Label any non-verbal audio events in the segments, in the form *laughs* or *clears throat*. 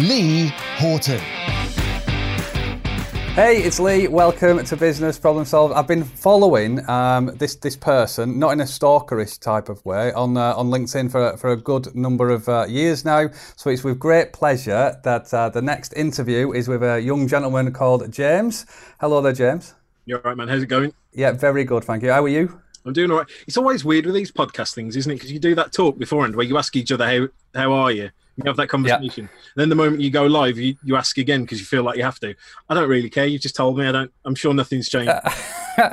Lee Horton. Hey, it's Lee. Welcome to Business Problem Solved. I've been following um, this this person, not in a stalkerish type of way, on uh, on LinkedIn for for a good number of uh, years now. So it's with great pleasure that uh, the next interview is with a young gentleman called James. Hello there, James. You're right, man. How's it going? Yeah, very good, thank you. How are you? I'm doing all right. It's always weird with these podcast things, isn't it? Because you do that talk beforehand where you ask each other how how are you, you have that conversation. Yeah. Then the moment you go live, you, you ask again because you feel like you have to. I don't really care. You've just told me. I don't. I'm sure nothing's changed. Uh,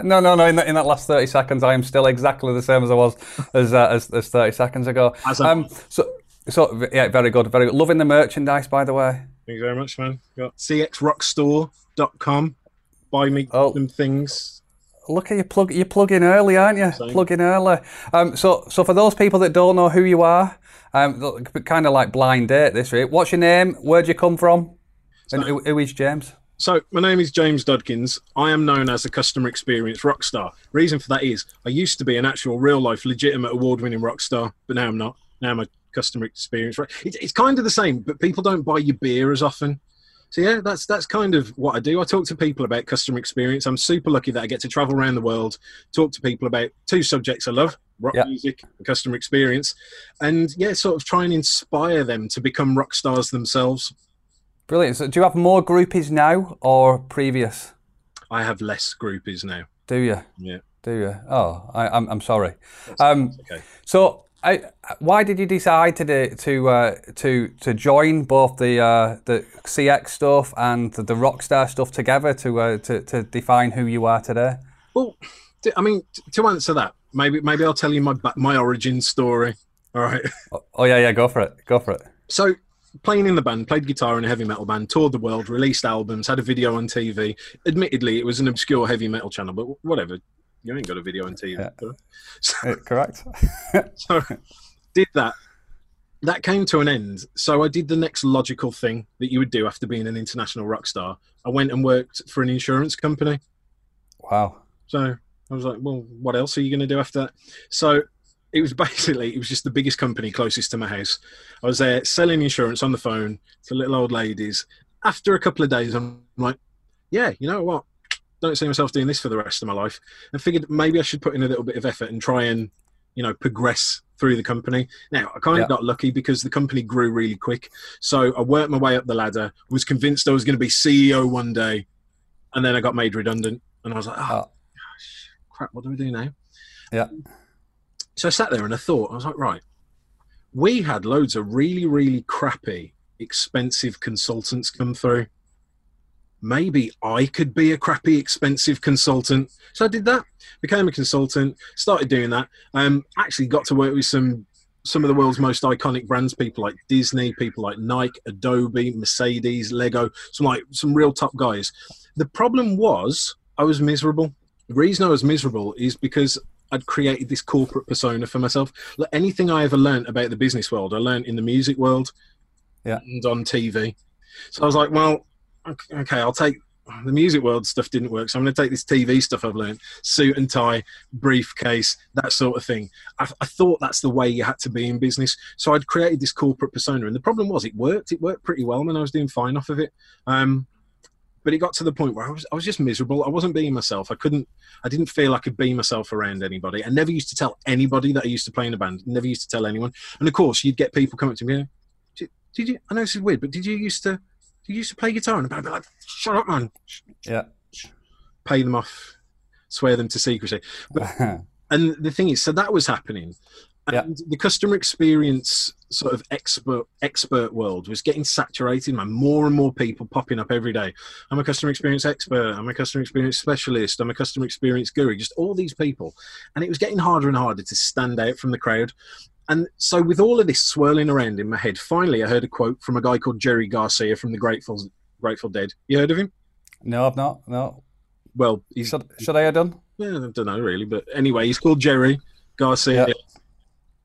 *laughs* no, no, no. In, in that last 30 seconds, I am still exactly the same as I was as uh, as, as 30 seconds ago. Um, so, so yeah, very good, very good. Loving the merchandise, by the way. Thank you very much, man. Got cxrockstar.com. Buy me oh. some things look at you plug you're plugging early, aren't you? Same. Plugging early. Um, so so for those people that don't know who you are, um, kind of like blind date this week. What's your name? Where'd you come from? So, and who, who is James? So my name is James Dodkins. I am known as a customer experience rock star. Reason for that is I used to be an actual real life legitimate award winning rock star, but now I'm not. Now I'm a customer experience. It's, it's kind of the same, but people don't buy your beer as often. So yeah, that's that's kind of what I do. I talk to people about customer experience. I'm super lucky that I get to travel around the world, talk to people about two subjects I love: rock music and customer experience, and yeah, sort of try and inspire them to become rock stars themselves. Brilliant. So, do you have more groupies now or previous? I have less groupies now. Do you? Yeah. Do you? Oh, I, am I'm, I'm sorry. Um, okay. So I, why did you decide to to uh, to to join both the uh, the CX stuff and the, the Rockstar stuff together to, uh, to to define who you are today? Well, I mean, to answer that, maybe maybe I'll tell you my my origin story. All right. Oh, oh yeah, yeah, go for it. Go for it. So playing in the band, played guitar in a heavy metal band, toured the world, released albums, had a video on TV. Admittedly, it was an obscure heavy metal channel, but whatever. You ain't got a video on TV. Yeah. So, *laughs* eh, Correct. *laughs* so did that. That came to an end. So I did the next logical thing that you would do after being an international rock star. I went and worked for an insurance company. Wow. So I was like, well, what else are you going to do after that? So it was *laughs* basically it was just the biggest company closest to my house. I was there selling insurance on the phone to little old ladies. After a couple of days, I'm like, yeah, you know what? Don't see myself doing this for the rest of my life and figured maybe I should put in a little bit of effort and try and you know progress through the company. Now I kind of got lucky because the company grew really quick. So I worked my way up the ladder, was convinced I was going to be CEO one day, and then I got made redundant and I was like, oh, oh. Gosh, crap, what do we do now? Yeah. So I sat there and I thought, I was like, right, we had loads of really, really crappy, expensive consultants come through maybe I could be a crappy, expensive consultant. So I did that, became a consultant, started doing that. Um, actually got to work with some some of the world's most iconic brands, people like Disney, people like Nike, Adobe, Mercedes, Lego, some like some real top guys. The problem was I was miserable. The reason I was miserable is because I'd created this corporate persona for myself. Like anything I ever learned about the business world, I learned in the music world yeah. and on TV. So I was like, well, okay, I'll take the music world stuff didn't work, so I'm going to take this TV stuff I've learned, suit and tie, briefcase, that sort of thing. I, I, thought that's the way you had to be in business, so I'd created this corporate persona, and the problem was it worked. It worked pretty well, and I was doing fine off of it. Um, but it got to the point where I was, I was just miserable. I wasn't being myself. I couldn't, I didn't feel I could be myself around anybody. I never used to tell anybody that I used to play in a band. Never used to tell anyone. And of course, you'd get people coming to me. Did, you? I know this is weird, but did you used to? You used to play guitar? And I'd be like, shut up, man. Yeah. Pay them off, swear them to secrecy. But, *laughs* and the thing is, so that was happening. And yeah. the customer experience sort of expert expert world was getting saturated, man. More and more people popping up every day. I'm a customer experience expert. I'm a customer experience specialist. I'm a customer experience guru. Just all these people, and it was getting harder and harder to stand out from the crowd. And so, with all of this swirling around in my head, finally I heard a quote from a guy called Jerry Garcia from the Grateful Grateful Dead. You heard of him? No, I've not. No. Well, Should, should I have done? yeah, I don't know really, but anyway, he's called Jerry Garcia Yeah.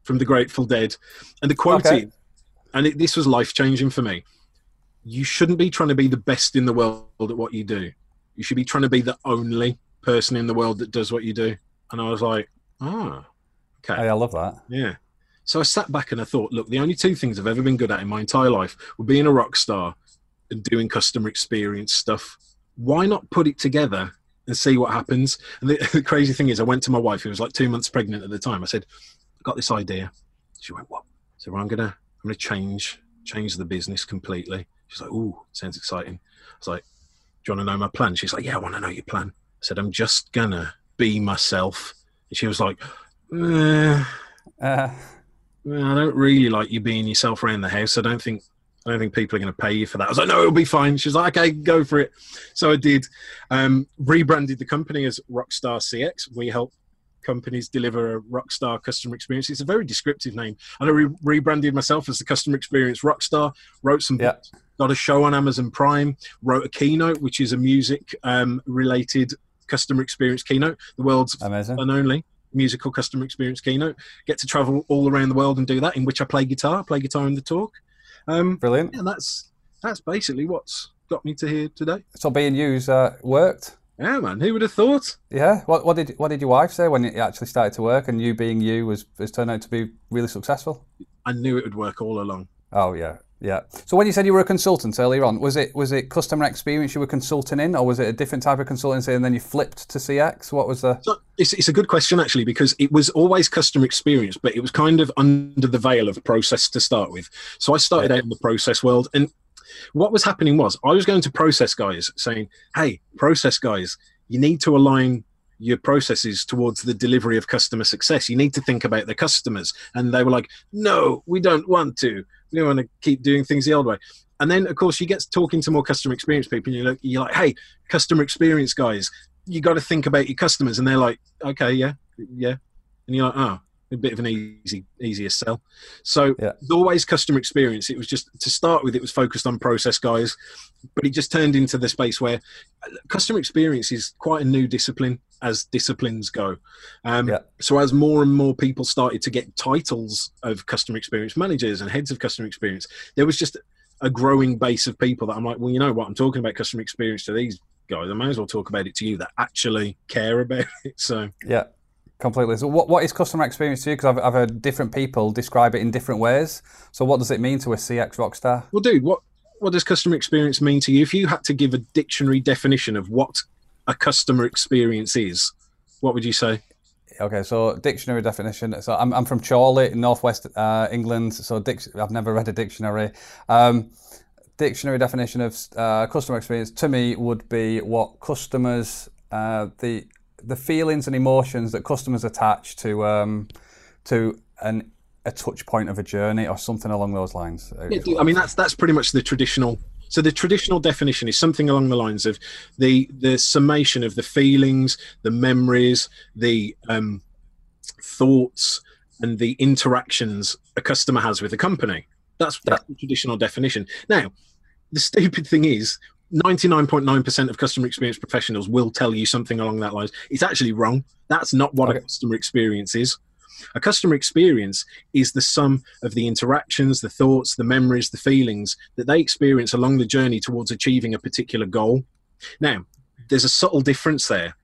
from the Grateful Dead, and the quote Okay. is, and it, this was life changing for me. You shouldn't be trying to be the best in the world at what you do. You should be trying to be the only person in the world that does what you do. And I was like, ah, okay. Hey, I love that. Yeah. So I sat back and I thought, look, the only two things I've ever been good at in my entire life were being a rock star and doing customer experience stuff. Why not put it together and see what happens? And the, *laughs* the crazy thing is, I went to my wife, who was like two months pregnant at the time. I said, I got this idea. She went, what? So I'm gonna, I'm gonna change, change the business completely. She's like, ooh, sounds exciting. I was like, do you want to know my plan? She's like, yeah, I want to know your plan. I said, I'm just gonna be myself. And she was like, eh, Uh, well, I don't really like you being yourself around the house. I don't think I don't think people are going to pay you for that. I was like, no, it'll be fine. She's like, okay, go for it. So I did. Um, rebranded the company as Rockstar CX. We help companies deliver a rockstar customer experience. It's a very descriptive name. And I re- rebranded myself as the customer experience rockstar. Wrote some Yeah. books. Got a show on Amazon Prime. Wrote a keynote, which is a music um, related customer experience keynote. The world's amazing. and only musical customer experience keynote. Get to travel all around the world and do that, in which I play guitar. I play guitar in the talk. Um, Brilliant. yeah, that's that's basically what's got me to here today. So being used uh, worked. Yeah, man. Who would have thought? Yeah. What, what did what did your wife say when it actually started to work and you being you was has turned out to be really successful? I knew it would work all along. Oh yeah, yeah. So when you said you were a consultant earlier on, was it was it customer experience you were consulting in, or was it a different type of consultancy and then you flipped to CX? What was the? So it's, it's a good question actually because it was always customer experience, but it was kind of under the veil of process to start with. So I started out in the process world, and what was happening was I was going to process guys saying, "Hey, process guys, you need to align." Your processes towards the delivery of customer success. You need to think about the customers. And they were like, no, we don't want to. We want to keep doing things the old way. And then, of course, you get talking to more customer experience people, and you're like, you're like, hey, customer experience guys, you got to think about your customers, and they're like, okay, yeah, yeah, and you're like, oh, a bit of an easy, easier sell. So Yeah. always customer experience. It was just to start with, it was focused on process guys, but it just turned into the space where uh, customer experience is quite a new discipline as disciplines go. Um, Yeah. So as more and more people started to get titles of customer experience managers and heads of customer experience, there was just a growing base of people that I'm like, well, you know what? I'm talking about customer experience to these guys. I might as well talk about it to you that actually care about it. So Yeah, completely. So what what is customer experience to you? Because I've I've heard different people describe it in different ways. So what does it mean to a CX rockstar? Well, dude, what what does customer experience mean to you? If you had to give a dictionary definition of what a customer experience is, what would you say? Okay, so dictionary definition. So I'm, I'm from Chorley, in northwest uh, England. So dic- I've never read a dictionary. Um, dictionary definition of uh, customer experience to me would be what customers, uh, the the feelings and emotions that customers attach to um, to an a touch point of a journey or something along those lines. Yeah, I mean that's that's pretty much the traditional. So the traditional definition is something along the lines of the the summation of the feelings, the memories, the um, thoughts, and the interactions a customer has with a company. That's that's the traditional definition. Now, the stupid thing is. 99.9% of customer experience professionals will tell you something along that lines. It's actually wrong. That's not what a customer experience is. A customer experience is the sum of the interactions, the thoughts, the memories, the feelings that they experience along the journey towards achieving a particular goal. Now, there's a subtle difference there.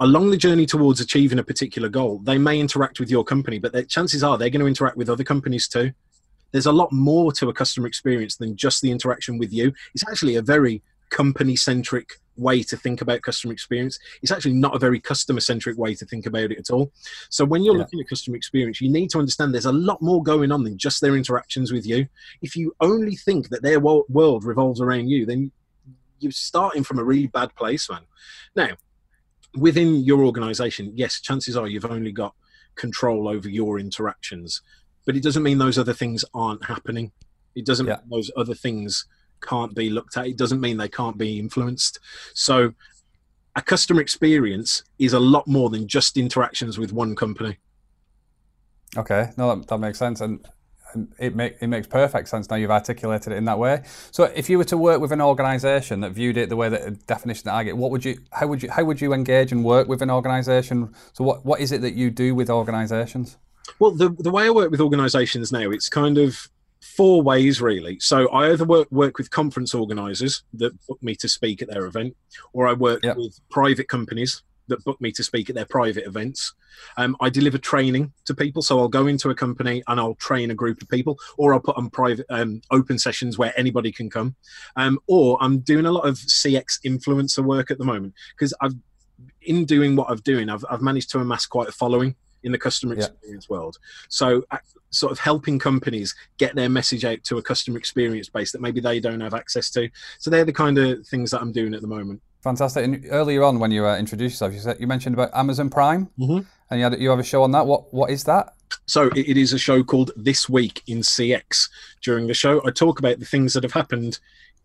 Along the journey towards achieving a particular goal, they may interact with your company, but their chances are they're going to interact with other companies too. There's a lot more to a customer experience than just the interaction with you. It's actually a very company centric way to think about customer experience. It's actually not a very customer centric way to think about it at all. So when you're Yeah. looking at customer experience, you need to understand there's a lot more going on than just their interactions with you. If you only think that their world revolves around you, then you're starting from a really bad place, man. Now, within your organization, yes, chances are you've only got control over your interactions, but it doesn't mean those other things aren't happening. It doesn't Yeah. mean those other things can't be looked at. It doesn't mean they can't be influenced. So, a customer experience is a lot more than just interactions with one company. Okay, no, that, that makes sense. And it, make, it makes perfect sense now you've articulated it in that way. So if you were to work with an organisation that viewed it the way that the definition that I get, what would you how would you how would you engage and work with an organisation? So what, what is it that you do with organisations? Well, the the way I work with organisations now, it's kind of four ways really. So I either work work with conference organisers that book me to speak at their event, or I work yep. with private companies that book me to speak at their private events. Um, I deliver training to people, so I'll go into a company and I'll train a group of people, or I'll put on private um, open sessions where anybody can come. Um, or I'm doing a lot of CX influencer work at the moment because I've in doing what I've doing, I've, I've managed to amass quite a following in the customer experience yeah. world. So, sort of helping companies get their message out to a customer experience base that maybe they don't have access to. So, they're the kind of things that I'm doing at the moment. Fantastic. And earlier on, when you uh, introduced yourself, you said you mentioned about Amazon Prime, mm-hmm. and you, had, you have a show on that. What what is that? So it is a show called This Week in CX. During the show, I talk about the things that have happened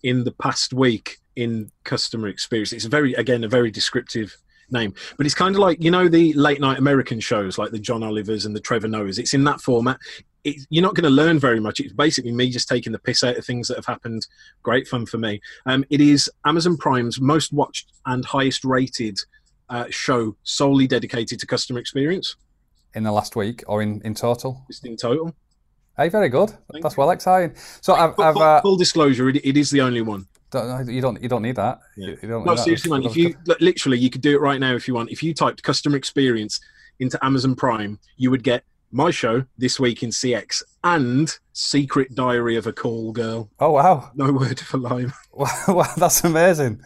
in the past week in customer experience. It's very, again, a very descriptive name. But it's kind of like you know the late night American shows like the John Olivers and the Trevor Noahs. It's in that format. It, you're not going to learn very much. It's basically me just taking the piss out of things that have happened. Great fun for me. Um, it is Amazon Prime's most watched and highest rated uh, show solely dedicated to customer experience. In the last week or in, in total? Just in total. Hey, very good. Thank That's you. well exciting. So, I've, full, I've uh, full disclosure, it, it is the only one. Don't, you don't. You don't need that. Yeah. You don't no, seriously, man. If you literally, you could do it right now if you want. If you typed customer experience into Amazon Prime, you would get my show this week in CX and Secret Diary of a Call Girl. Oh wow! No word for lime. *laughs* wow, wow *laughs* that's amazing.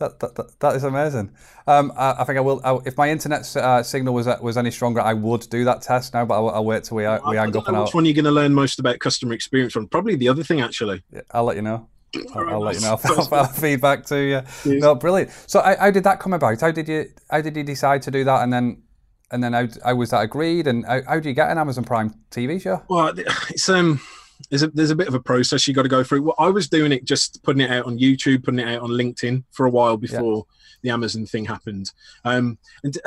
That, that, that, that is amazing. Um, I, I, think I will. I, if my internet uh, signal was was any stronger, I would do that test now. But I'll, I'll wait till we, uh, we hang up and out. Which one are you going to learn most about customer experience from? Probably the other thing, actually. Yeah, I'll let you know. I'll, I'll let you know. I'll, I'll *laughs* feedback to you. No, brilliant. So, how, how, did that come about? How did you how did you decide to do that? And then and then how, how was that agreed? And how, how do you get an Amazon Prime TV show? Well, *laughs* it's um. There's a, there's a bit of a process you got to go through. Well, I was doing it just putting it out on YouTube, putting it out on LinkedIn for a while before yeah. the Amazon thing happened. Um, and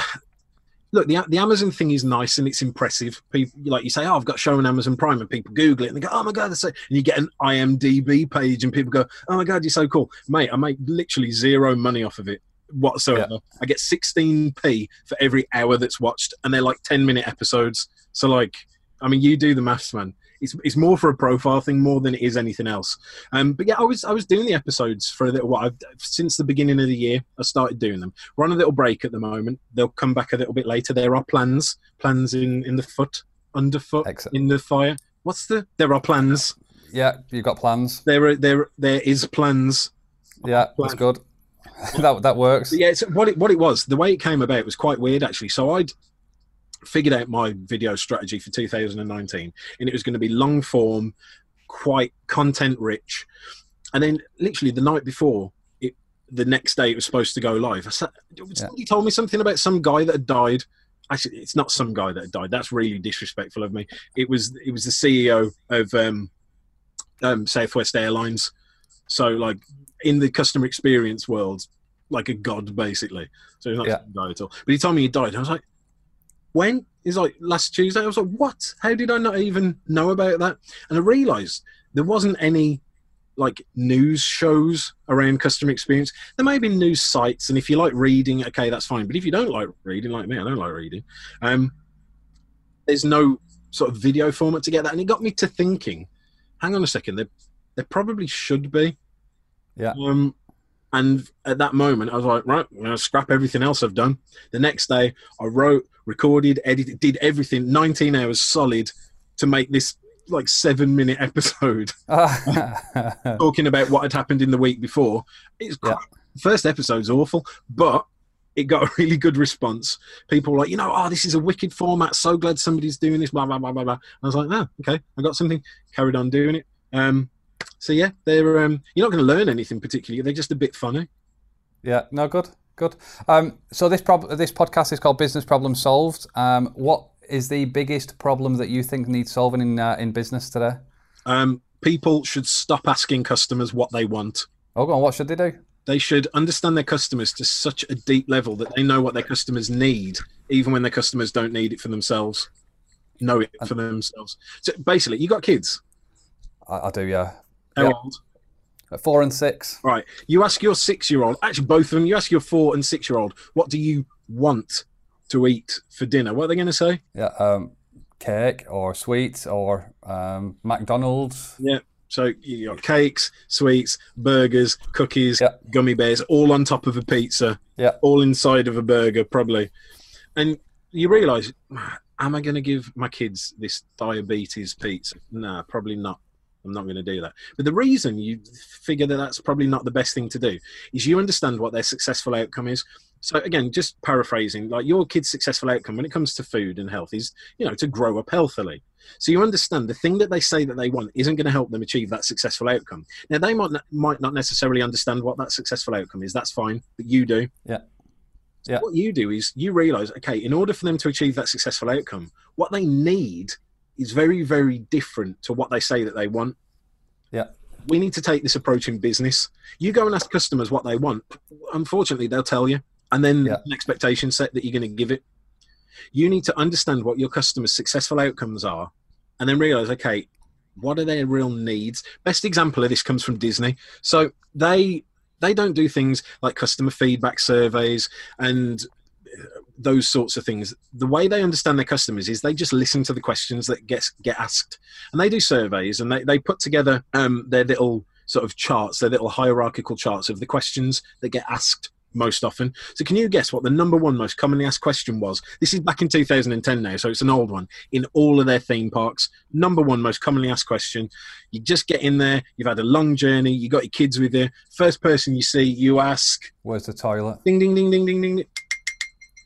look, the the Amazon thing is nice and it's impressive. People like you say, oh, I've got show on Amazon Prime, and people Google it and they go, oh my god, that's so. And you get an IMDb page, and people go, oh my god, you're so cool, mate. I make literally zero money off of it whatsoever. Yeah. I get 16p for every hour that's watched, and they're like 10 minute episodes. So like, I mean, you do the maths, man it's, it's more for a profile thing more than it is anything else. Um, but yeah, I was I was doing the episodes for a little while I've, since the beginning of the year. I started doing them. We're on a little break at the moment. They'll come back a little bit later. There are plans plans in in the foot underfoot Excellent. in the fire. What's the? There are plans. Yeah, you've got plans. There are there there is plans. Yeah, that's good. *laughs* that that works. But yeah, it's, what it what it was. The way it came about was quite weird actually. So I'd figured out my video strategy for 2019, and it was going to be long form, quite content rich. And then, literally, the night before, it, the next day, it was supposed to go live. I said, somebody yeah. told me something about some guy that had died. Actually, it's not some guy that had died. That's really disrespectful of me. It was it was the CEO of um, um, Southwest Airlines. So, like in the customer experience world, like a god basically. So he's not yeah. guy at all. But he told me he died. I was like, when? Like, last Tuesday. I was like, what? How did I not even know about that? And I realised there wasn't any like news shows around customer experience. There may be news sites, and if you like reading, okay, that's fine. But if you don't like reading, like me, I don't like reading. Um, there's no sort of video format to get that, and it got me to thinking. Hang on a second, there, there probably should be. Yeah. Um, and at that moment, I was like, right, I'm going to scrap everything else I've done. The next day, I wrote, recorded, edited, did everything, 19 hours solid to make this like seven minute *laughs* episode *laughs* talking about what had happened in the week before. It's yeah. first episode's awful, but it got a really good response. People were like, you know, oh, this is a wicked format. So glad somebody's doing this. Blah blah blah blah blah. I was like, oh, okay, I got something. Carried on doing it. Um, so yeah, they're um, you're not going to learn anything particularly. They're just a bit funny. Yeah, no, good, good. Um, so this prob- this podcast is called Business Problem Solved. Um, what is the biggest problem that you think needs solving in uh, in business today? Um, people should stop asking customers what they want. Oh, go on. What should they do? They should understand their customers to such a deep level that they know what their customers need, even when their customers don't need it for themselves. know it for themselves. So basically, you got kids. I, I do, yeah. How old? At Four and six. Right. You ask your six-year-old. Actually, both of them. You ask your four and six-year-old. What do you want to eat for dinner? What are they going to say? Yeah. Um, cake or sweets or um, McDonald's. Yeah. So you got cakes, sweets, burgers, cookies, gummy bears, all on top of a pizza. Yeah. All inside of a burger, probably. And you realise, am I going to give my kids this diabetes pizza? Nah, probably not. I'm not going to do that. But the reason you figure that that's probably not the best thing to do is you understand what their successful outcome is. So again, just paraphrasing, like your kid's successful outcome when it comes to food and health is, you know, to grow up healthily. So you understand the thing that they say that they want isn't going to help them achieve that successful outcome. Now they might not, might not necessarily understand what that successful outcome is. That's fine, but you do. Yeah. Yeah. What you do is you realize, okay, in order for them to achieve that successful outcome, what they need is very, very different to what they say that they want. Yeah. We need to take this approach in business. You go and ask customers what they want. Unfortunately, they'll tell you, and then Yeah. an expectation set that you're going to give it. You need to understand what your customers' successful outcomes are, and then realize, okay, what are their real needs? Best example of this comes from Disney. So they they don't do things like customer feedback surveys and those sorts of things. The way they understand their customers is they just listen to the questions that gets get asked, and they do surveys and they they put together um, their little sort of charts, their little hierarchical charts of the questions that get asked most often. So can you guess what the number one most commonly asked question was? This is back in 2010 now, so it's an old one. In all of their theme parks, number one most commonly asked question. You just get in there, you've had a long journey, you got your kids with you. First person you see, you ask, Where's the toilet? ding, ding, ding, ding, ding, ding.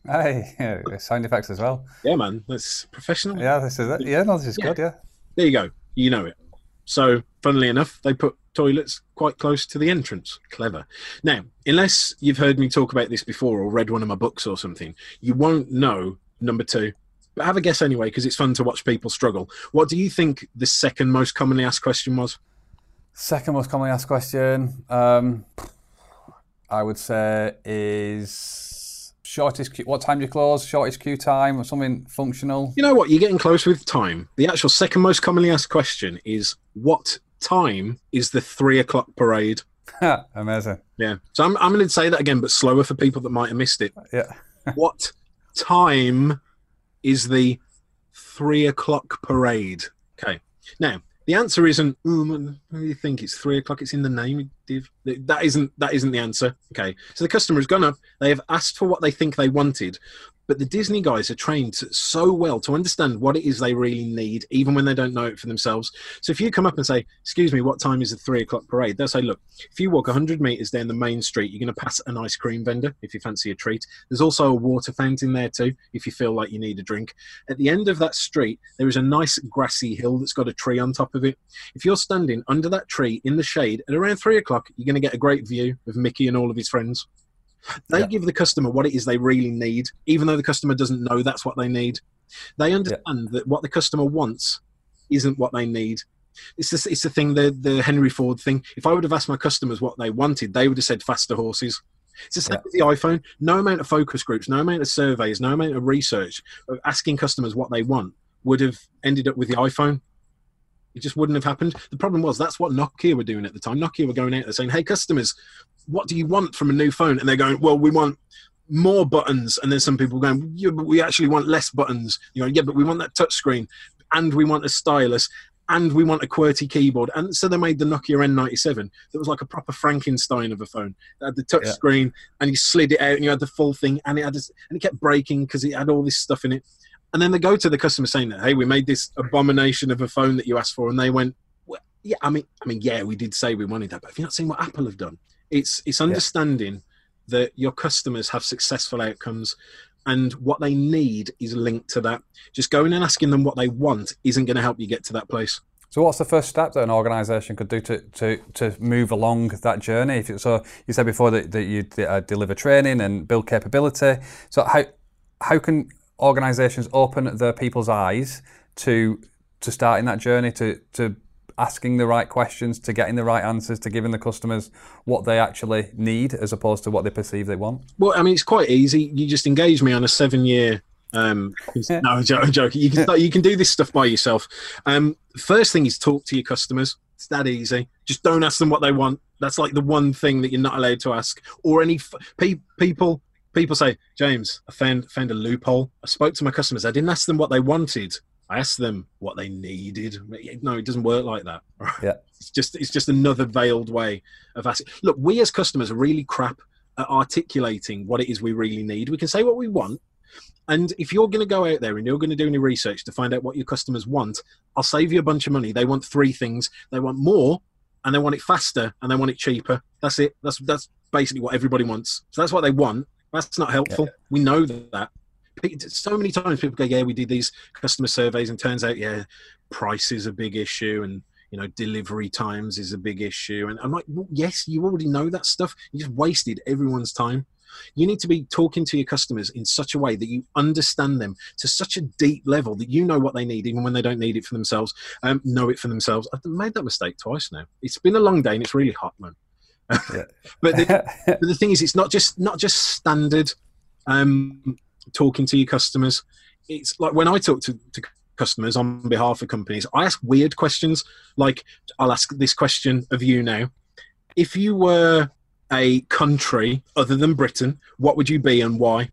Hey, yeah, *laughs* sound effects as well. Yeah, man, that's professional. Yeah, this is it. Yeah, no, this is Yeah. good. Yeah. There you go. You know it. So, funnily enough, they put toilets quite close to the entrance. Clever. Now, unless you've heard me talk about this before or read one of my books or something, you won't know number two. But have a guess anyway, because it's fun to watch people struggle. What do you think the second most commonly asked question was? Second most commonly asked question, um, I would say, is shortest queue. What time do you close? Shortest queue time or something functional? You know what? You're getting close with time. The actual second most commonly asked question is what time is the three o'clock parade? *laughs* Amazing. Yeah. So I'm, I'm going to say that again, but slower for people that might have missed it. Yeah. *laughs* what time is the three o'clock parade? Okay. Now the answer isn't. "Ooh, what do you think? It's three o'clock. It's in the name. Div. That isn't. That isn't the answer. Okay. So the customer has gone up. They have asked for what they think they wanted, but the Disney guys are trained so well to understand what it is they really need, even when they don't know it for themselves. So if you come up and say, "Excuse me, what time is the three o'clock parade?" They'll say, "Look, if you walk 100 meters down the main street, you're going to pass an ice cream vendor if you fancy a treat. There's also a water fountain there too, if you feel like you need a drink. At the end of that street, there is a nice grassy hill that's got a tree on top of it. If you're standing under that tree in the shade at around three o'clock, you're going to get a great view of Mickey and all of his friends. They Yeah. give the customer what it is they really need, even though the customer doesn't know that's what they need. They understand that what the customer wants isn't what they need. It's the, it's the thing, the, the Henry Ford thing. If I would have asked my customers what they wanted, they would have said faster horses. It's the same Yeah. with the iPhone. No amount of focus groups, no amount of surveys, no amount of research of asking customers what they want would have ended up with the iPhone. It just wouldn't have happened. The problem was that's what Nokia were doing at the time. Nokia were going out there saying, "Hey, customers, what do you want from a new phone?" And they're going, "Well, we want more buttons." And then some people going, "Yeah, but we actually want less buttons." You know, yeah, but we want that touch screen, and we want a stylus, and we want a QWERTY keyboard. And so they made the Nokia N97 that was like a proper Frankenstein of a phone. It had the touch Yeah. screen, and you slid it out, and you had the full thing, and it had this, and it kept breaking because it had all this stuff in it. And then they go to the customer saying that, "Hey, we made this abomination of a phone that you asked for," and they went, well, "Yeah, I mean, I mean, yeah, we did say we wanted that, but have you not seen what Apple have done? It's it's understanding that your customers have successful outcomes." And what they need is linked to that. Just going and asking them what they want isn't going to help you get to that place. So, what's the first step that an organisation could do to, to, to move along that journey? If it, so, you said before that, that you uh, deliver training and build capability. So, how how can organisations open their people's eyes to to starting that journey to to asking the right questions, to getting the right answers, to giving the customers what they actually need as opposed to what they perceive they want? Well, I mean, it's quite easy. You just engage me on a seven-year Um, *laughs* no, I'm joking. You can you can do this stuff by yourself. Um, first thing is talk to your customers. It's that easy. Just don't ask them what they want. That's like the one thing that you're not allowed to ask. Or any f- pe- people people say, James, I found found a loophole. I spoke to my customers. I didn't ask them what they wanted. I asked them what they needed. No, it doesn't work like that. *laughs* Yeah. It's just it's just another veiled way of asking. Look, we as customers are really crap at articulating what it is we really need. We can say what we want, and if you're going to go out there and you're going to do any research to find out what your customers want, I'll save you a bunch of money. They want three things. They want more, and they want it faster, and they want it cheaper. That's it. That's that's basically what everybody wants. So that's what they want. That's not helpful. Yeah. We know that. So many times people go, "Yeah, we did these customer surveys," and turns out, yeah, price is a big issue, and you know, delivery times is a big issue. And I'm like, well, yes, you already know that stuff. You just wasted everyone's time. You need to be talking to your customers in such a way that you understand them to such a deep level that you know what they need, even when they don't need it for themselves, um, know it for themselves. I've made that mistake twice now. It's been a long day and it's really hot, man. Yeah. *laughs* but, the, *laughs* but, the, thing is, it's not just not just standard um, talking to your customers. It's like when I talk to, to customers on behalf of companies, I ask weird questions. Like, I'll ask this question of you now. If you were a country other than Britain, what would you be and why?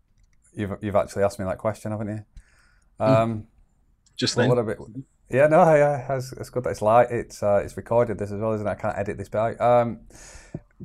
You've, you've actually asked me that question, haven't you? Hmm. Um, Just then. What yeah, no, yeah, it's, it's good that it's light. It's uh, it's recorded this as well, isn't it? I can't edit this bit. Um,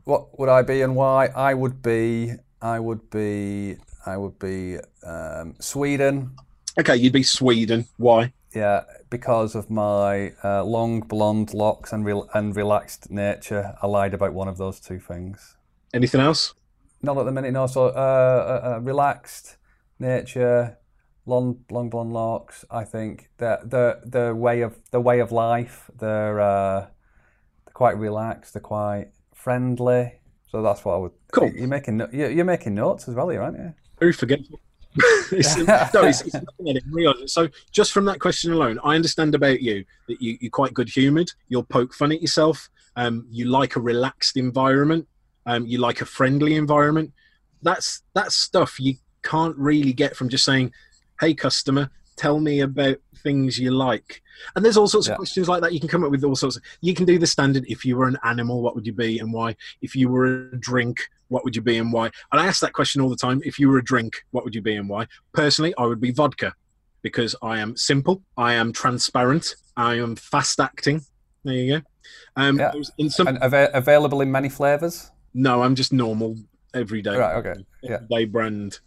what would I be and why? I would be, I would be, I would be um, Sweden. Okay, you'd be Sweden. Why? Yeah, because of my uh, long blonde locks and re- and relaxed nature. I lied about one of those two things. Anything else? Not at the minute. No. So uh, uh, uh relaxed nature, long long blonde locks. I think the the the way of the way of life. They're uh, they're quite relaxed. They're quite friendly. So that's what I would. Cool. You're making you're making notes as well, aren't you? Very forgetful *laughs* it's, no, it's, it's real. So, just from that question alone, I understand about you that you, are quite good humoured. You'll poke fun at yourself. Um, you like a relaxed environment. Um, you like a friendly environment. That's that's stuff you can't really get from just saying, "Hey, customer, tell me about things you like." And there's all sorts yeah. of questions like that. You can come up with all sorts. Of, you can do the standard. If you were an animal, what would you be and why? If you were a drink, what would you be and why? And I ask that question all the time. If you were a drink, what would you be and why? Personally, I would be vodka because I am simple, I am transparent, I am fast acting. There you go. Um, yeah. in some, and av- available in many flavors. No, I'm just normal everyday. Right. Okay. Yeah. Everyday brand.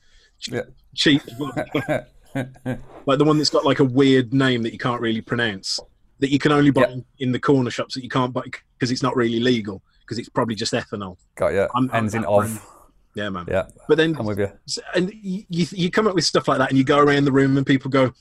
Yeah. Cheap. *laughs* like the one that's got like a weird name that you can't really pronounce, that you can only buy yeah. in the corner shops that you can't buy because it's not really legal because it's probably just ethanol. Got you. I'm, Ends I'm in of. Yeah, man. Yeah. But then I'm with you. And you, you come up with stuff like that, and you go around the room, and people go,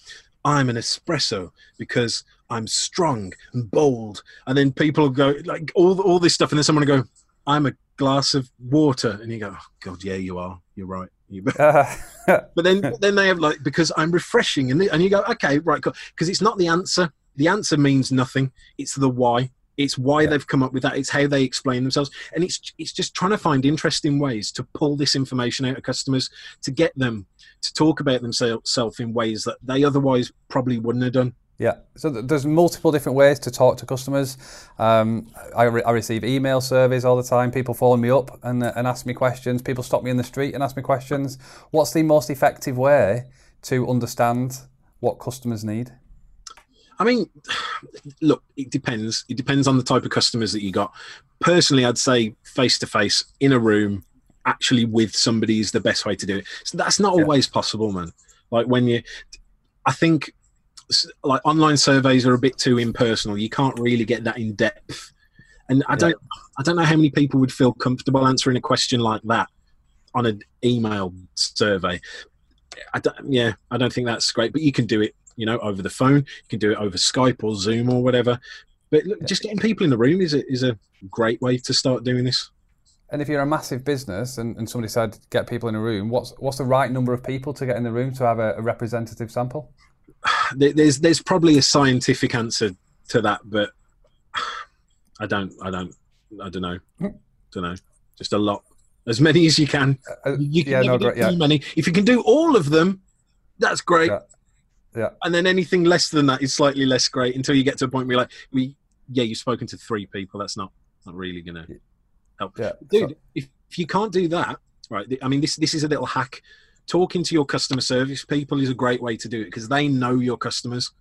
"I'm an espresso because I'm strong and bold," and then people go like all all this stuff, and then someone will go, "I'm a glass of water," and you go, oh, "God, yeah, you are. You're right." Uh, *laughs* but then then they have like because I'm refreshing, and and you go, "Okay, right," because it's not the answer. The answer means nothing. It's the why. It's why yeah. they've come up with that. It's how they explain themselves, and it's it's just trying to find interesting ways to pull this information out of customers to get them to talk about themselves in ways that they otherwise probably wouldn't have done. Yeah, so there's multiple different ways to talk to customers. Um, I, re- I, receive email surveys all the time. People follow me up and, uh, and ask me questions. People stop me in the street and ask me questions. What's the most effective way to understand what customers need? I mean, look, it depends. It depends on the type of customers that you got. Personally, I'd say face to face in a room, actually with somebody is the best way to do it. So that's not yeah. always possible, man. Like when you, I think, like online surveys are a bit too impersonal. You can't really get that in depth. And I don't, I don't know how many people would feel comfortable answering a question like that on an email survey. I don't, yeah, I don't think that's great, but you can do it you know, over the phone. You can do it over Skype or Zoom or whatever. But look, just getting people in the room is a, is a great way to start doing this. And if you're a massive business and, and somebody said get people in a room, what's what's the right number of people to get in the room to have a, a representative sample? *sighs* There's there's probably a scientific answer to that, but *sighs* I don't I don't I don't know. Hmm. don't know. Just a lot, as many as you can. Uh, uh you can yeah, no, great, yeah. too many. If you can do all of them, That's great. Yeah. Yeah. And then anything less than that is slightly less great until you get to a point where you're like, we, yeah, you've spoken to three people. That's not not really gonna help, Yeah. dude. So- if if you can't do that, right? I mean, this this is a little hack. Talking to your customer service people is a great way to do it because they know your customers.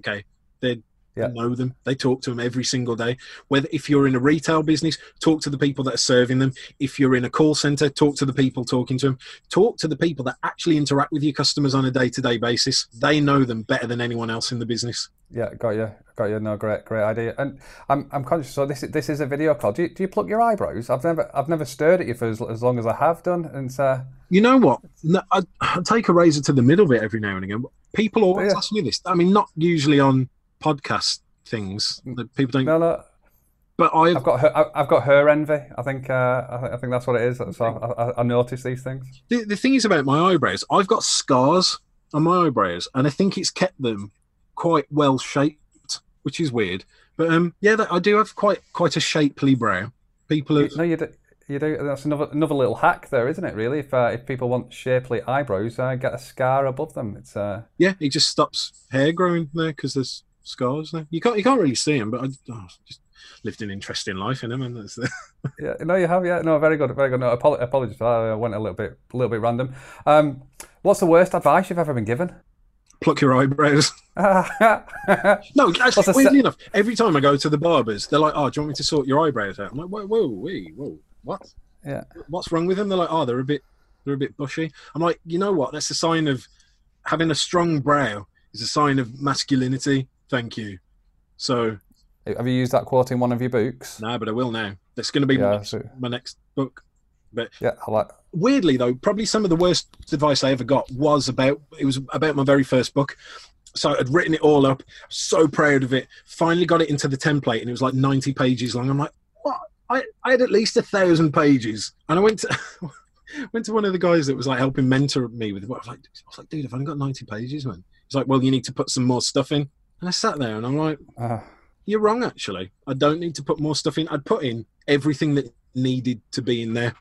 Okay, they Yeah. know them. They talk to them every single day. Whether if you're in a retail business, talk to the people that are serving them. If you're in a call center, talk to the people talking to them. Talk to the people that actually interact with your customers on a day-to-day basis. They know them better than anyone else in the business. Yeah, got you, got you. No, great, great idea. And I'm, I'm conscious. So this, is this is a video call. Do you, do you pluck your eyebrows? I've never, I've never stared at you for as, as long as I have done. And uh, You know what? No, I, I take a razor to the middle of it every now and again. People always Yeah. ask me this. I mean, not usually on podcast things. that People don't. no, no. But I've I've got her, I've got her envy. I think, uh, I, think I think that's what it is. So I, I, I notice these things. the, the thing is about my eyebrows. I've got scars on my eyebrows, and I think it's kept them quite well shaped, which is weird. But um, yeah, I do have quite quite a shapely brow. People have, No, you do. You do. That's another another little hack there, isn't it? Really, if uh, if people want shapely eyebrows, uh, get a scar above them. It's uh, yeah, it just stops hair growing there because there's scars there. You can't you can't really see them, but I oh, just lived an interesting life in them, and that's the, *laughs* yeah. No, you have. Yeah. No, very good. Very good. No, apol- apologies for that. I went a little bit a little bit random. Um, what's the worst advice you've ever been given? pluck your eyebrows. *laughs* No, actually, weirdly enough, every time I go to the barbers, they're like, "Oh, do you want me to sort your eyebrows out?" I'm like, "Whoa, whoa, wee, whoa, what? Yeah. What's wrong with them?" They're like, "Oh, they're a bit, they're a bit bushy." I'm like, "You know what? That's a sign of having a strong brow. Is a sign of masculinity. Thank you." So, Have you used that quote in one of your books? nah, but I will now. That's going to be my, Yeah, next, so- my next book. But yeah, I like. weirdly though probably some of the worst advice i ever got was about it was about my very first book so i'd written it all up so proud of it finally got it into the template and it was like 90 pages long i'm like what i, I had at least a thousand pages and i went to *laughs* went to one of the guys that was like helping mentor me with it. I was like, I was like, dude, I've only got 90 pages, man. He's like, well, you need to put some more stuff in. And I sat there and I'm like, Uh, you're wrong, actually. I don't need to put more stuff in. I'd put in everything that needed to be in there.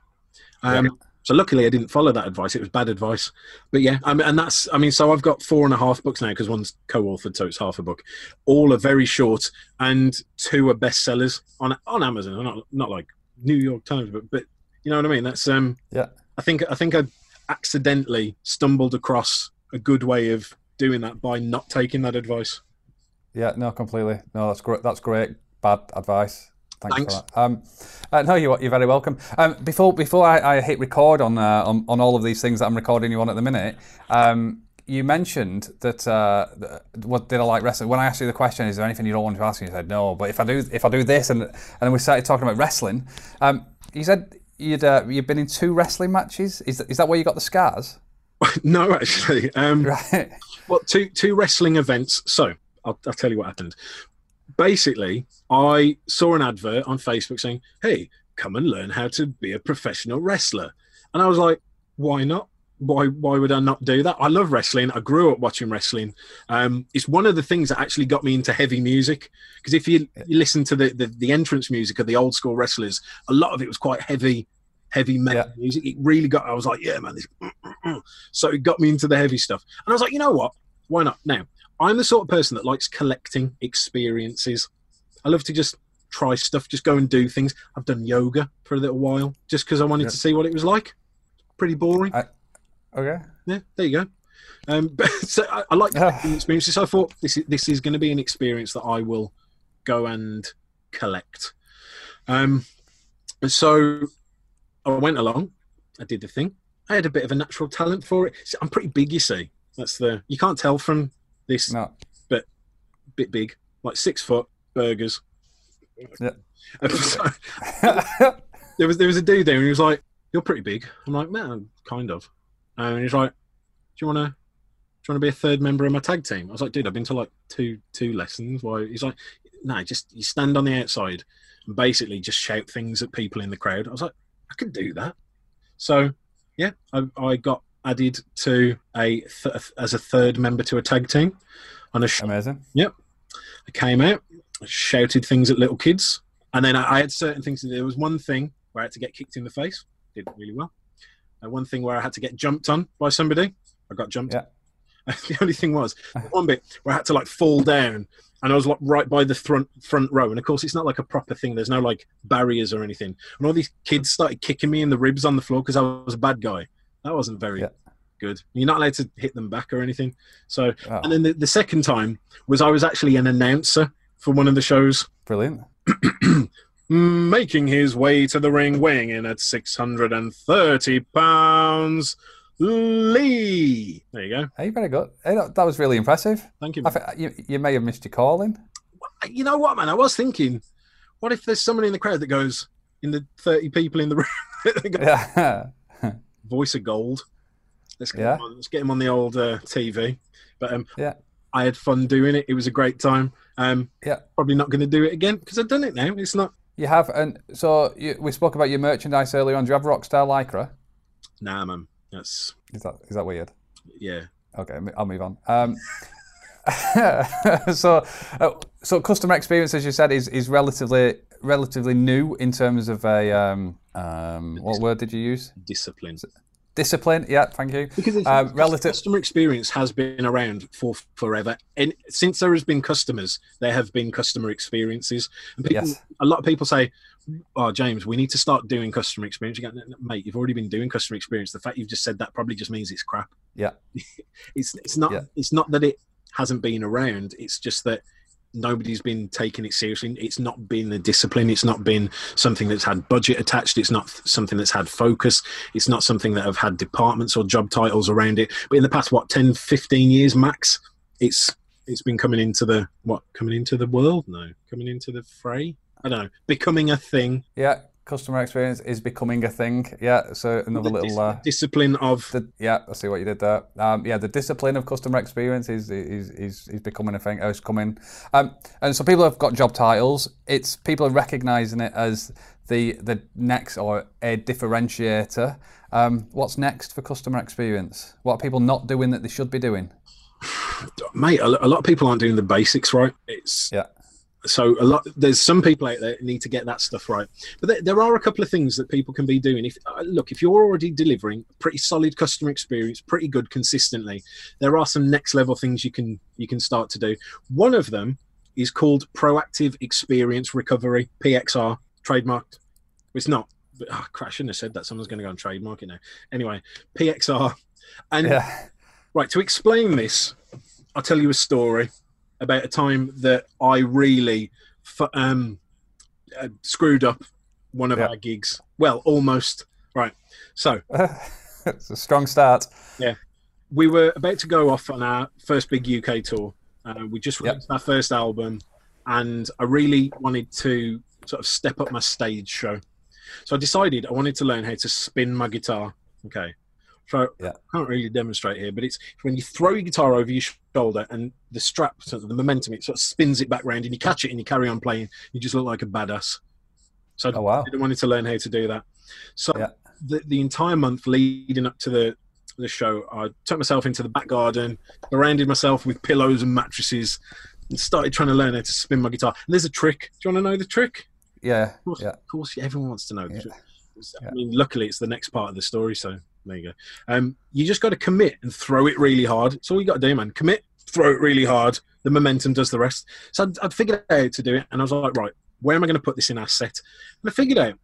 Um, So luckily, I didn't follow that advice. It was bad advice. But yeah, I mean, and that's, I mean, so I've got four and a half books now because one's co-authored, so it's half a book. All are very short, and two are bestsellers on on Amazon. Not not like New York Times, but but you know what I mean. That's um. Yeah. I think I think I accidentally stumbled across a good way of doing that by not taking that advice. yeah, no, completely. No, that's great. That's great. Bad advice. Thanks, Thanks. for that. Um, uh, no, you're, you're very welcome. Um, before before I, I hit record on, uh, on on all of these things that I'm recording you on at the minute, um, you mentioned that uh, what did I like wrestling? When I asked you the question, is there anything you don't want to ask? me?" You said no, but if I do if I do this, and and then we started talking about wrestling, um, you said you'd uh, you've been in two wrestling matches. Is that, is that where you got the scars? *laughs* no, actually, um, *laughs* Right. well, two two wrestling events. So I'll, I'll tell you what happened. Basically, I saw an advert on Facebook saying, "Hey, come and learn how to be a professional wrestler," and I was like, "Why not? Why why would I not do that? I love wrestling. I grew up watching wrestling. Um, it's one of the things that actually got me into heavy music. Because if you, you listen to the, the the entrance music of the old school wrestlers, a lot of it was quite heavy." Heavy metal Yeah. music. It really got. I was like, "Yeah, man." This, *clears throat* so it got me into the heavy stuff, and I was like, "You know what? Why not?" Now, I'm the sort of person that likes collecting experiences. I love to just try stuff, just go and do things. I've done yoga for a little while just because I wanted Yeah. to see what it was like. Pretty boring. I- Okay. yeah, there you go. Um, *laughs* but so I, I like collecting experiences. So I thought this is, this is going to be an experience that I will go and collect. Um, and so I went along. I did the thing. I had a bit of a natural talent for it. See, I'm pretty big, you see. That's the you can't tell from this No. bit big, like six foot burgers. Yeah. *laughs* So there was there was a dude there, and he was like, "You're pretty big." I'm like, "Man, kind of." And he's like, "Do you want to?" Do you want to be a third member of my tag team? I was like, dude, I've been to like two two lessons. Why? He's like, no, just you stand on the outside and basically just shout things at people in the crowd. I was like, I could do that. So, yeah, I, I got added to a th- as a third member to a tag team on a sh- Amazing. Yep. I came out, shouted things at little kids, and then I, I had certain things. There was one thing where I had to get kicked in the face, did really well. Uh, one thing where I had to get jumped on by somebody, I got jumped. Yeah. *laughs* the only thing was *laughs* one bit where I had to like fall down, and I was like right by the front front row. And of course, it's not like a proper thing. There's no like barriers or anything. And all these kids started kicking me in the ribs on the floor because I was a bad guy. That wasn't very Yeah. good. You're not allowed to hit them back or anything. So, Oh, and then the, the second time was I was actually an announcer for one of the shows. *clears throat* brilliant. Making his way to the ring, weighing in at 630 pounds, Lee. There you go. Hey, very good. Hey, that, that was really impressive. Thank you. Think you, you may have missed your calling. You know what, man? I was thinking, what if there's someone in the crowd that goes, in the 30 people in the *laughs* room, go, Yeah. *laughs* voice of gold. Let's get, Yeah. him, on, let's get him on the old uh, TV. But um, Yeah. I had fun doing it. It was a great time. Um, Yeah. Probably not going to do it again because I've done it now. It's not. You have, and so you, we spoke about your merchandise earlier on. Do you have Rockstar Lycra? Nah, man. That's Is that is that weird? yeah. Okay, I'll move on. Um, *laughs* so, uh, so customer experience, as you said, is, is relatively relatively new in terms of a um, um, what word did you use? Discipline. Discipline. Yeah, thank you. Because it's, Um, relative. customer experience has been around for forever, and since there has been customers, there have been customer experiences. And people, Yes. a lot of people say, "Oh, James, we need to start doing customer experience." You go, "No, no, mate, you've already been doing customer experience. The fact you've just said that probably just means it's crap. Yeah. *laughs* it's it's not Yeah. it's not that it hasn't been around. It's just that nobody's been taking it seriously. It's not been a discipline. It's not been something that's had budget attached. It's not something that's had focus. It's not something that have had departments or job titles around it. But in the past, what 10, 15 years max, it's it's been coming into the what coming into the world? No, coming into the fray. I don't know, becoming a thing. Yeah, customer experience is becoming a thing. Yeah, so another The dis- little. Uh, discipline of the, yeah, I see what you did there. Um, yeah, the discipline of customer experience is is is, is becoming a thing. Oh, it's coming. Um, and so people have got job titles. It's people are recognizing it as the the next or a differentiator. Um, what's next for customer experience? What are people not doing that they should be doing? *sighs* mate. A lot of people aren't doing the basics right. It's Yeah. So a lot there's some people out there that need to get that stuff right. But there, there are a couple of things that people can be doing. If uh, look if you're already delivering pretty solid customer experience pretty good consistently there are some next level things you can you can start to do. One of them is called proactive experience recovery pxr trademarked. It's not but, oh, crap, I shouldn't have said that. Someone's going to go and trademark it now. Anyway pxr and Yeah, Right, to explain this, I'll tell you a story about a time that I really fu- um, uh, screwed up one of Yeah. our gigs. Well, almost. Right. So *laughs* it's a strong start. Yeah, we were about to go off on our first big UK tour. Uh, we just Yep. released our first album, and I really wanted to sort of step up my stage show. So I decided I wanted to learn how to spin my guitar. Okay. So Yeah. I can't really demonstrate here, but it's when you throw your guitar over your shoulder and the strap, sort of the momentum, it sort of spins it back round and you catch it and you carry on playing. You just look like a badass. So Oh wow. I wanted to learn how to do that. So Yeah. the, the entire month leading up to the the show, I took myself into the back garden, surrounded myself with pillows and mattresses, and started trying to learn how to spin my guitar. And there's a trick. Do you want to know the trick? Yeah, Of course, yeah. of course everyone wants to know. the Yeah. trick. I mean, luckily, it's the next part of the story, so there you go. Um, you just got to commit and throw it really hard. It's all you got to do, man. Commit, throw it really hard. The momentum does the rest. So I'd, I'd figured out how to do it, and I was like, right, where am I going to put this in our set? And I figured out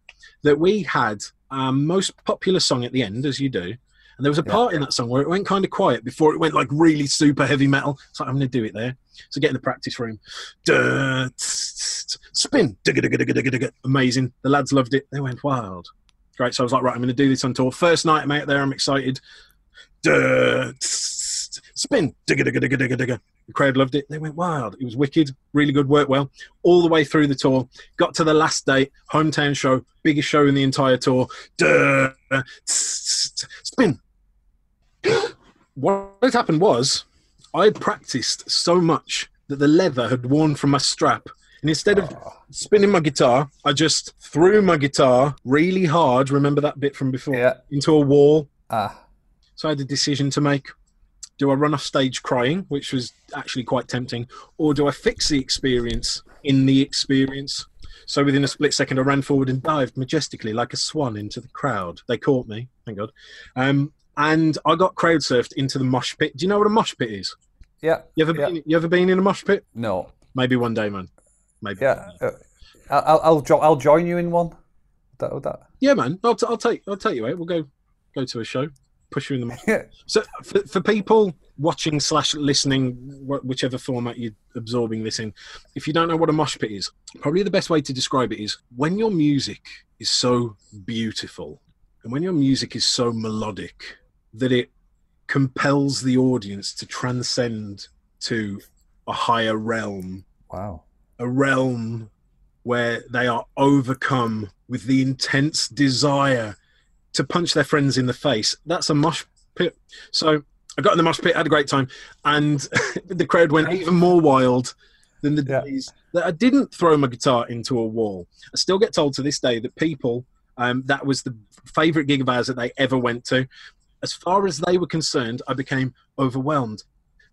that we had our most popular song at the end, as you do. And there was a Yeah. part in that song where it went kind of quiet before it went like really super heavy metal. So I'm going to do it there. So get in the practice room. Duh, tss, tss, spin. Digga, digga, digga, digga, digga. Amazing. The lads loved it. They went wild. Great. So I was like, right, I'm going to do this on tour. First night I'm out there. I'm excited. Duh, spin. Digga, digga, digga, digga, digga. The crowd loved it. They went wild. It was wicked. Really good. Worked well. All the way through the tour. Got to the last date. Hometown show. Biggest show in the entire tour. Duh, spin. *gasps* what happened was I practiced so much that the leather had worn from my strap. And instead of spinning my guitar, I just threw my guitar really hard. Remember that bit from before? Yeah. Into a wall. Ah, So I had a decision to make. Do I run off stage crying, which was actually quite tempting, or do I fix the experience in the experience? So within a split second, I ran forward and dived majestically like a swan into the crowd. They caught me, thank God. Um, and I got crowd surfed into the mosh pit. Do you know what a mosh pit is? Yeah. You ever yeah. been? You ever been in a mosh pit? No. Maybe one day, man. Maybe. Yeah. Uh, I'll I'll, jo- I'll join you in one. That, would that. Yeah, man. I'll, t- I'll take I'll take you out. We'll go go to a show. Push you in the mosh. Yeah. So for, for people watching slash listening, wh- whichever format you're absorbing this in, if you don't know what a mosh pit is, probably the best way to describe it is when your music is so beautiful and when your music is so melodic that it compels the audience to transcend to a higher realm, Wow. A realm where they are overcome with the intense desire to punch their friends in the face. That's a mosh pit. So I got in the mosh pit, had a great time, and *laughs* the crowd went even more wild than the Yeah. days that I didn't throw my guitar into a wall. I still get told to this day that people, um, that was the favourite gig of ours that they ever went to. As far as they were concerned, I became overwhelmed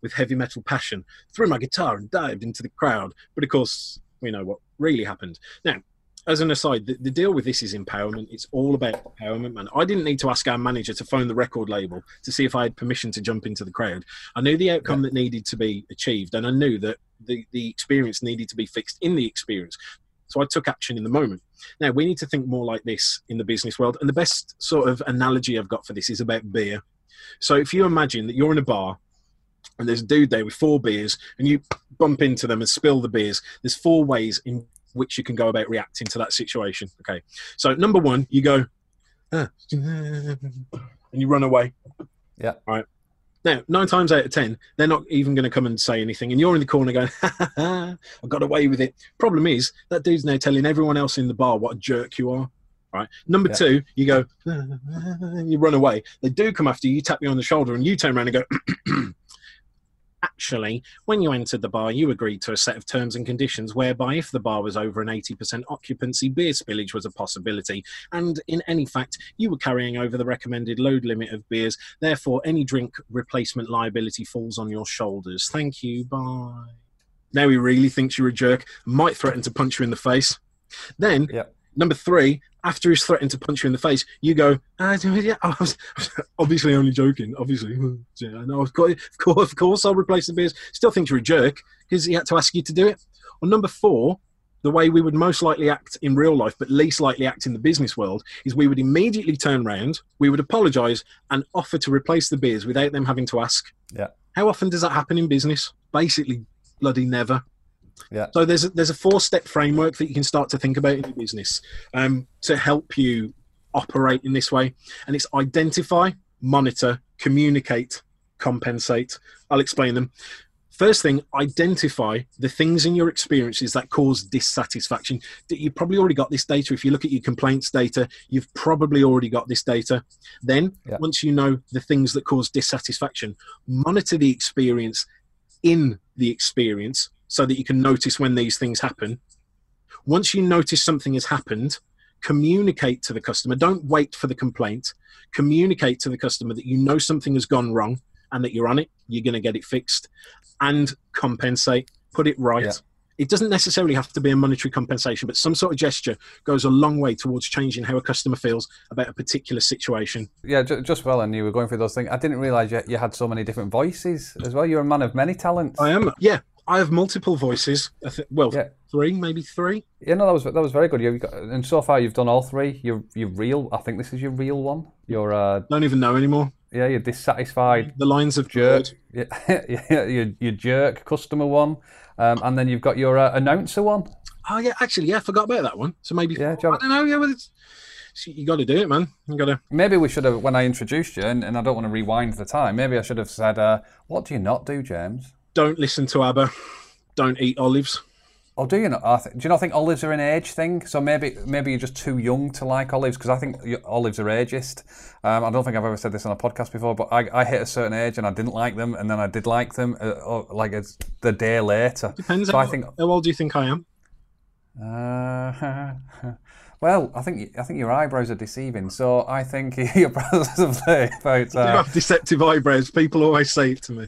with heavy metal passion, threw my guitar and dived into the crowd. But of course, we know what really happened. Now, as an aside, the, the deal with this is empowerment. It's all about empowerment, man. I didn't need to ask our manager to phone the record label to see if I had permission to jump into the crowd. I knew the outcome that needed to be achieved, and I knew that the, the experience needed to be fixed in the experience. So I took action in the moment. Now, we need to think more like this in the business world. And the best sort of analogy I've got for this is about beer. So if you imagine that you're in a bar and there's a dude there with four beers and you bump into them and spill the beers, there's four ways in which you can go about reacting to that situation. Okay. So number one, you go, "Ah," and you run away. Yeah. All right. Now, nine times out of ten, they're not even going to come and say anything, and you're in the corner going, *laughs* ha, ha, ha, "I got away with it." Problem is, that dude's now telling everyone else in the bar what a jerk you are. Right. Number Yeah. two, you go, and you run away. They do come after you, you tap you on the shoulder, and you turn around and go, *clears throat* Actually, when you entered the bar, you agreed to a set of terms and conditions whereby if the bar was over an 80% occupancy, beer spillage was a possibility. And in any fact, you were carrying over the recommended load limit of beers. Therefore, any drink replacement liability falls on your shoulders. Thank you. Bye. Now he really thinks you're a jerk, might threaten to punch you in the face. Then, Yeah. Number three, after he's threatened to punch you in the face, you go, ah, yeah, *laughs* I was obviously only joking. Obviously, *laughs* yeah, I know. Of course, of course, of course, I'll replace the beers. Still thinks you're a jerk because he had to ask you to do it. Or number four, the way we would most likely act in real life, but least likely act in the business world, is we would immediately turn round, we would apologise, and offer to replace the beers without them having to ask. Yeah. How often does that happen in business? Basically, bloody never. Yeah. So there's a, there's a four step framework that you can start to think about in your business um, to help you operate in this way, and it's identify, monitor, communicate, compensate. I'll explain them. First thing, identify the things in your experiences that cause dissatisfaction. You probably already got this data. If you look at your complaints data, you've probably already got this data. Then, Yeah. once you know the things that cause dissatisfaction, monitor the experience in the experience so that you can notice when these things happen. Once you notice something has happened, communicate to the customer. Don't wait for the complaint. Communicate to the customer that you know something has gone wrong and that you're on it. You're going to get it fixed and compensate, put it right. Yeah. It doesn't necessarily have to be a monetary compensation, but some sort of gesture goes a long way towards changing how a customer feels about a particular situation. Yeah, ju- just well, and you were going through those things. I didn't realise you, you had so many different voices as well. You're a man of many talents. I am, yeah, I have multiple voices. I thi- well, Yeah. three, maybe three. Yeah, no, that was that was very good. You've got, and so far you've done all three. You're you're real. I think this is your real one. You're uh, Don't even know anymore. yeah, you're dissatisfied The lines of jerk. *laughs* Yeah, yeah, your your jerk customer one, um, and then you've got your uh, announcer one. Oh yeah, actually, yeah, I forgot about that one. So maybe Yeah, I you have- don't know. Yeah, but it's, you got to do it, man. You got to. Maybe we should have when I introduced you, and, and I don't want to rewind the time. Maybe I should have said, uh, "What do you not do, James?" Don't listen to ABBA. Don't eat olives. Or do you not? I th- do you not think olives are an age thing? So maybe maybe you're just too young to like olives because I think olives are ageist. Um, I don't think I've ever said this on a podcast before, but I, I hit a certain age and I didn't like them, and then I did like them, uh, or, like it's the day later. Depends. So how, I think, how old do you think I am? uh, *laughs* well, I think I think your eyebrows are deceiving. So I think you're probably about. You Uh, have deceptive eyebrows. People always say it to me.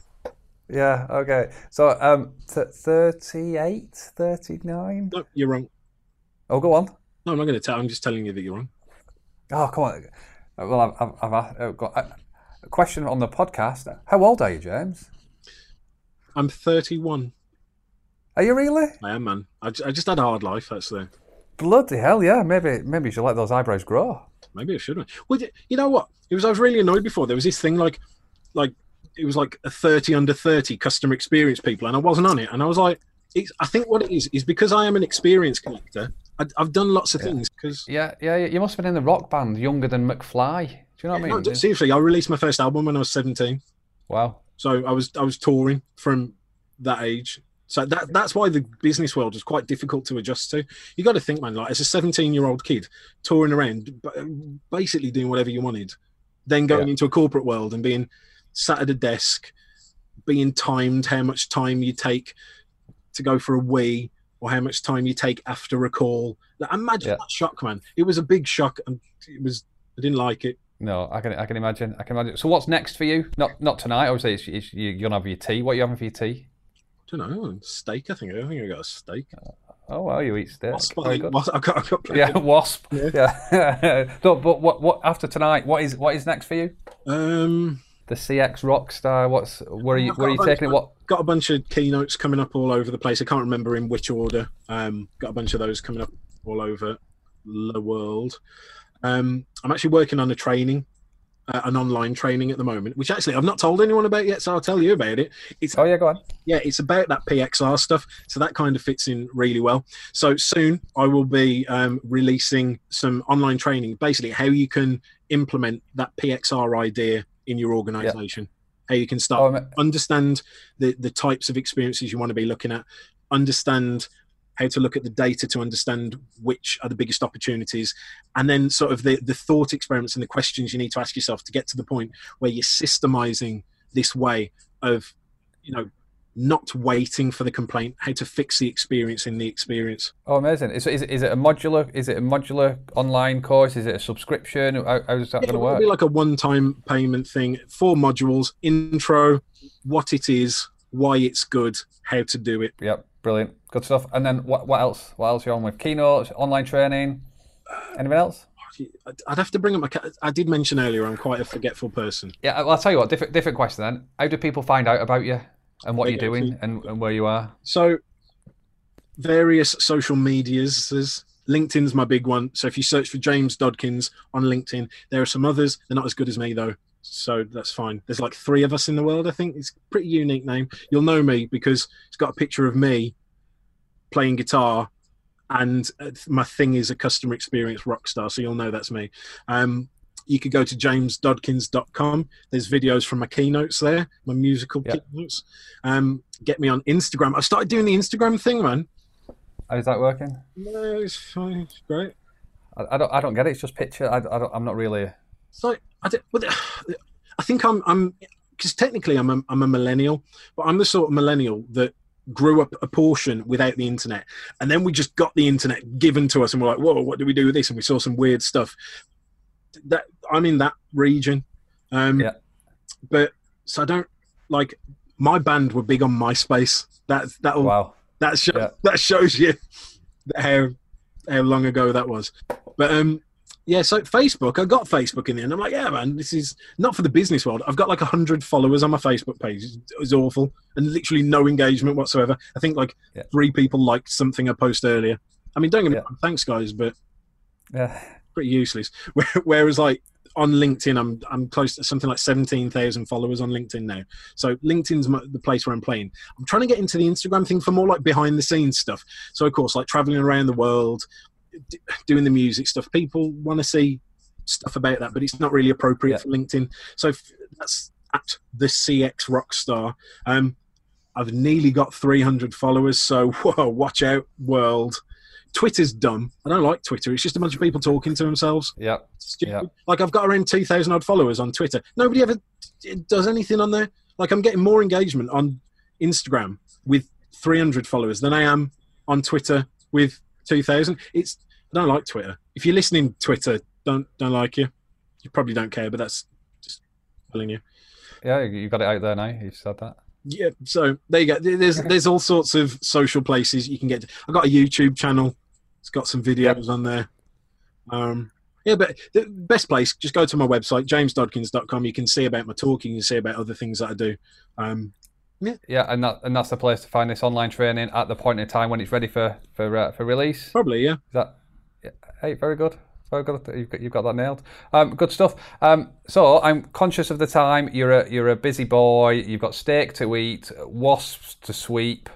Yeah. Okay. So um, th- 38, 39? No, you're wrong. Oh, go on. No, I'm not going to tell. I'm just telling you that you're wrong. Oh, come on. Uh, Well, I've, I've, I've, I've got. A question on the podcast. How old are you, James? I'm 31. Are you really? I am, man. I, j- I just had a hard life, actually. Bloody hell, yeah. Maybe maybe you should let those eyebrows grow. Maybe I should. Well, you know what? It was I was really annoyed before. There was this thing like, like it was like a 30 under 30 customer experience people, and I wasn't on it. And I was like, it's, I think what it is is because I am an experience collector. I, I've done lots of things because Yeah, yeah. You must have been in the rock band younger than McFly. Do you know what I No, mean? seriously, I released my first album when I was 17. Wow. So I was I was touring from that age. So that that's why the business world is quite difficult to adjust to. You got to think, man. Like as a 17 year old kid touring around, basically doing whatever you wanted, then going Yeah. into a corporate world and being sat at a desk, being timed how much time you take to go for a wee or how much time you take after a call. Like, imagine Yeah. that shock, man. It was a big shock, and it was I didn't like it. No, I can I can imagine. I can imagine. So what's next for you? Not not tonight. Obviously, it's, it's, you- you're gonna have your tea. What are you having for your tea? I don't know steak. I think I think I got a steak. Oh well, you eat steak. Wasp, I, good. was- I got, I got. Yeah, *laughs* wasp. Yeah. Yeah. *laughs* no, but what what after tonight? What is what is next for you? Um, The CX Rockstar. What's where are you I've where are you bunch taking it? What? got a bunch of keynotes coming up all over the place. I can't remember in which order. Um, got a bunch of those coming up all over the world. Um, I'm actually working on a training, uh, an online training at the moment, which actually I've not told anyone about yet, so I'll tell you about it. It's Oh yeah, go on. yeah, it's about that PXR stuff. So that kind of fits in really well. So soon I will be um, releasing some online training, basically how you can implement that PXR idea in your organization. How you can start Oh, understand the the types of experiences you want to be looking at, understand how to look at the data to understand which are the biggest opportunities, and then sort of the the thought experiments and the questions you need to ask yourself to get to the point where you're systemizing this way of, you know, not waiting for the complaint, how to fix the experience in the experience. Oh, amazing. Is, is, it- is it a modular? Is it a modular online course? Is it a subscription? How, how's that going to It'll be like a one-time payment thing. Four modules: intro, what it is, why it's good, how to do it. Yep, brilliant, good stuff. And then what? What else? What else are you on with? Keynotes, online training, anything else? I'd- I'd have to bring up my. I did mention earlier I'm quite a forgetful person. Yeah, well, I'll tell you what. Different, different question then. How do people find out about you and what you're doing to- and, and where you are? So, various social medias. There's LinkedIn's my big one. So if you search for James Dodkins on LinkedIn, there are some others. They're not as good as me though, so that's fine. There's like three of us in the world. I think it's a pretty unique name. You'll know me because it's got a picture of me playing guitar, and uh, my thing is a customer experience rock star. So you'll know that's me. Um, you could go to jamesdodkins.com. There's videos from my keynotes there, my musical Yeah. keynotes. Um, get me on Instagram. I started doing the Instagram thing, man. How's that working? No, it's fine. It's great. I, I don't. I don't get it. It's just picture. I, I don't, I'm not really. So I, I think I'm I'm because technically I'm a, I'm a millennial, but I'm the sort of millennial that grew up a portion without the internet, and then we just got the internet given to us, and we're like, whoa, what do we do with this? And we saw some weird stuff. That I'm in that region, um, Yeah. but so I don't like my band were big on MySpace. That that Wow. that shows Yeah. that shows you how how long ago that was. But um, yeah. So Facebook, I got Facebook in the end. I'm like, yeah, man, this is not for the business world. I've got like hundred followers on my Facebook page. It's, it's awful, and literally no engagement whatsoever. I think like Yeah. three people liked something I posted earlier. I mean, don't get me wrong, thanks guys, but Yeah. Pretty useless. *laughs* Whereas like on LinkedIn, I'm I'm close to something like seventeen thousand followers on LinkedIn now. So LinkedIn's my, the place where I'm playing. I'm trying to get into the Instagram thing for more like behind the scenes stuff. So of course, like traveling around the world, d- doing the music stuff. People want to see stuff about that, but it's not really appropriate Yeah. for LinkedIn. So f- that's at the CX Rockstar. Um, I've nearly got 300 followers, so *laughs* whoa, watch out, world. Twitter's dumb. I don't like Twitter. It's just a bunch of people talking to themselves. Yeah. Like I've got around 2,000 odd followers on Twitter. Nobody ever does anything on there. Like I'm getting more engagement on Instagram with 300 followers than I am on Twitter with 2,000. It's I don't like Twitter. If you're listening, Twitter don't don't like you. You probably don't care, but that's just telling you. Yeah. You got it out there now. You said that. Yeah, so there you go. There's there's all sorts of social places you can get. To. I've got a YouTube channel. It's got some videos on there. Um, Yeah, but the best place, just go to my website, jamesdodkins.com. You can see about my talking, you can see about other things that I do. Um, yeah, yeah, and that and that's the place to find this online training at the point in time when it's ready for for uh, for release. Probably, yeah. Is that yeah, hey, very good. Very good. You've got, you've got that nailed. Um, good stuff. Um, so I'm conscious of the time. You're a you're a busy boy. You've got steak to eat, wasps to sweep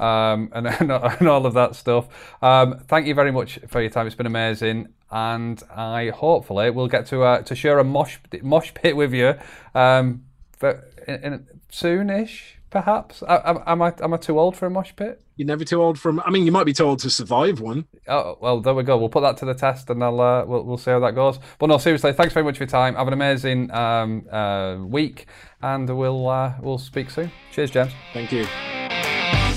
um, *laughs* and, and, all of that stuff. Um, thank you very much for your time. It's been amazing, and I hopefully will get to uh, to share a mosh mosh pit with you um, in, in, soonish, perhaps. Am, am I am I too old for a mosh pit? You're never too old for. I mean, you might be too old to survive one. Oh well, there we go. We'll put that to the test, and I'll uh, we'll, we'll see how that goes. But no, seriously, thanks very much for your time. Have an amazing um, uh, week, and we'll uh, we'll speak soon. Cheers, James. Thank you.